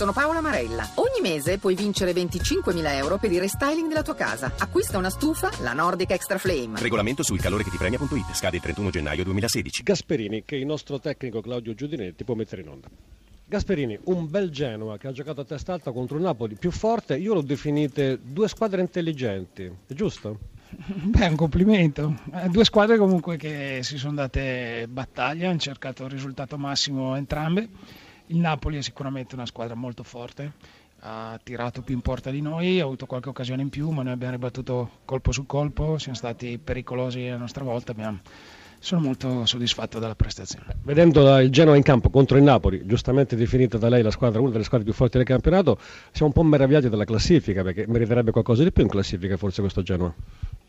Sono Paola Marella. Ogni mese puoi vincere 25.000 euro per il restyling della tua casa. Acquista una stufa, la Nordic Extra Flame. Regolamento sul calore che ti premia.it. Scade il 31 gennaio 2016. Gasperini, che il nostro tecnico Claudio Giudinetti può mettere in onda. Gasperini, un bel Genoa che ha giocato a testa alta contro un Napoli più forte, io l'ho definite due squadre intelligenti, è giusto? Beh, un complimento. Eh, due squadre comunque che si sono date battaglia, hanno cercato il risultato massimo entrambe. Il Napoli è sicuramente una squadra molto forte, ha tirato più in porta di noi, ha avuto qualche occasione in più, ma noi abbiamo ribattuto colpo su colpo, siamo stati pericolosi la nostra volta, abbiamo sono molto soddisfatto della prestazione. Vedendo il Genoa in campo contro il Napoli, giustamente definita da lei la squadra, una delle squadre più forti del campionato, siamo un po' meravigliati dalla classifica perché meriterebbe qualcosa di più in classifica forse questo Genoa.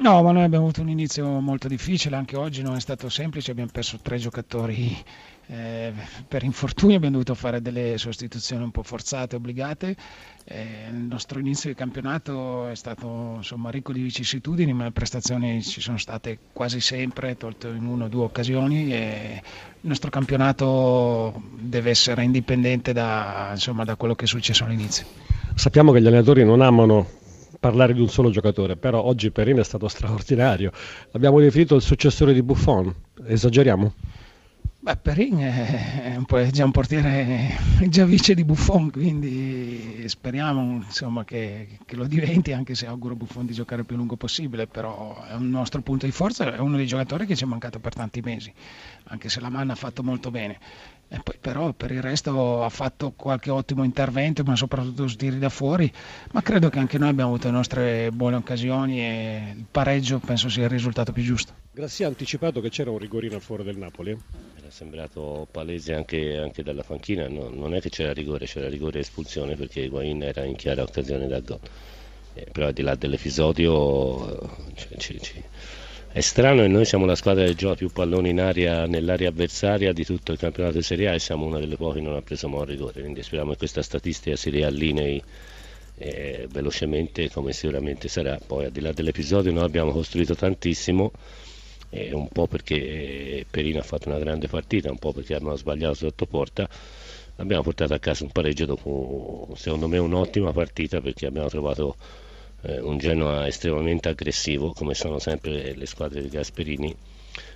No, ma noi abbiamo avuto un inizio molto difficile, anche oggi non è stato semplice, abbiamo perso tre giocatori eh, per infortuni, abbiamo dovuto fare delle sostituzioni un po' forzate, obbligate. Eh, il nostro inizio di campionato è stato insomma, ricco di vicissitudini, ma le prestazioni ci sono state quasi sempre, tolto in una o due occasioni. E il nostro campionato deve essere indipendente da, insomma, da quello che è successo all'inizio. Sappiamo che gli allenatori non amano parlare di un solo giocatore, però oggi Perin è stato straordinario. L'abbiamo definito il successore di Buffon, esageriamo? Beh, Perin è, è già un portiere già vice di Buffon, quindi speriamo insomma, che, che, lo diventi, anche se auguro Buffon di giocare il più lungo possibile, però è un nostro punto di forza, è uno dei giocatori che ci è mancato per tanti mesi, anche se la manna ha fatto molto bene. E poi però per il resto ha fatto qualche ottimo intervento, ma soprattutto su tiri da fuori, ma credo che anche noi abbiamo avuto le nostre buone occasioni e il pareggio penso sia il risultato più giusto. Grassi ha anticipato che c'era un rigorino al fuori del Napoli. Era sembrato palese anche, anche dalla panchina, no, non è che c'era rigore, c'era rigore e espulsione perché Higuain era in chiara occasione da gol. Eh, però al di là dell'episodio cioè, ci, ci, è strano e noi siamo la squadra che gioca più palloni in aria nell'area avversaria di tutto il campionato di Serie A e siamo una delle poche che non ha preso mai rigore, quindi speriamo che questa statistica si riallinei eh, velocemente come sicuramente sarà. Poi al di là dell'episodio noi abbiamo costruito tantissimo, eh, un po' perché Perino ha fatto una grande partita, un po' perché abbiamo sbagliato sotto porta. Abbiamo portato a casa un pareggio dopo secondo me un'ottima partita perché abbiamo trovato eh, un Genoa estremamente aggressivo come sono sempre le squadre di Gasperini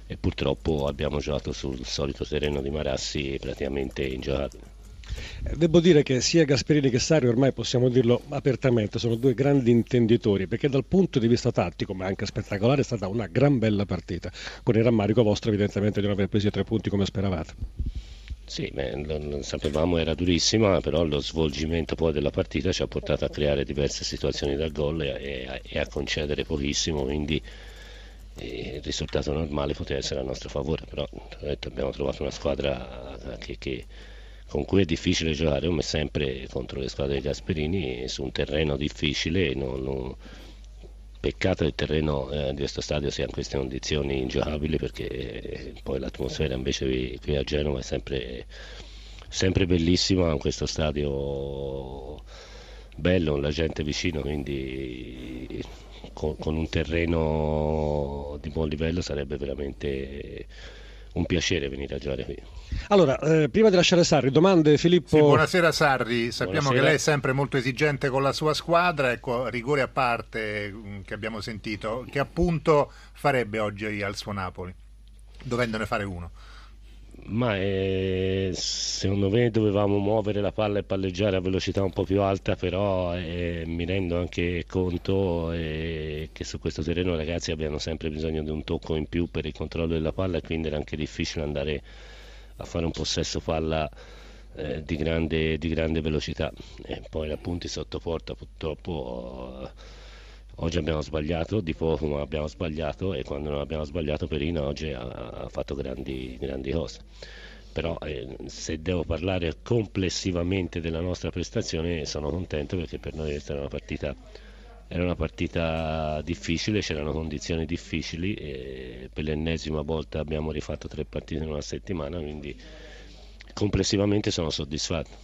e purtroppo abbiamo giocato sul solito terreno di Marassi praticamente ingiocabile. Eh, devo dire che sia Gasperini che Sari ormai possiamo dirlo apertamente, sono due grandi intenditori perché dal punto di vista tattico ma anche spettacolare è stata una gran bella partita, con il rammarico vostro evidentemente di non aver preso i tre punti come speravate. Sì, beh, lo, sapevamo era durissima, però lo svolgimento poi della partita ci ha portato a creare diverse situazioni da gol e, e, a concedere pochissimo, quindi eh, il risultato normale poteva essere a nostro favore, però detto, abbiamo trovato una squadra che, che, con cui è difficile giocare, come sempre contro le squadre di Gasperini, su un terreno difficile. Non, non, Peccato che il terreno eh, di questo stadio sia in queste condizioni ingiocabili perché eh, poi l'atmosfera invece qui a Genova è sempre, sempre bellissima, in questo stadio bello, la gente vicino, quindi con, con un terreno di buon livello sarebbe veramente un piacere venire a giocare qui. Allora, eh, prima di lasciare Sarri, domande Filippo? Sì, buonasera Sarri, sappiamo buonasera. che lei è sempre molto esigente con la sua squadra, ecco, rigore a parte mm, che abbiamo sentito, che appunto farebbe oggi al suo Napoli, dovendone fare uno? Ma eh, secondo me dovevamo muovere la palla e palleggiare a velocità un po' più alta, però eh, mi rendo anche conto eh, che su questo terreno ragazzi abbiano sempre bisogno di un tocco in più per il controllo della palla e quindi era anche difficile andare a fare un possesso palla eh, di grande, di, grande, velocità. E poi appunti sotto porta purtroppo Oggi abbiamo sbagliato di poco, ma abbiamo sbagliato e quando non abbiamo sbagliato Perino oggi ha, ha fatto grandi, grandi, cose. Però eh, se devo parlare complessivamente della nostra prestazione sono contento perché per noi questa era una partita, era una partita difficile, c'erano condizioni difficili e per l'ennesima volta abbiamo rifatto tre partite in una settimana, quindi complessivamente sono soddisfatto.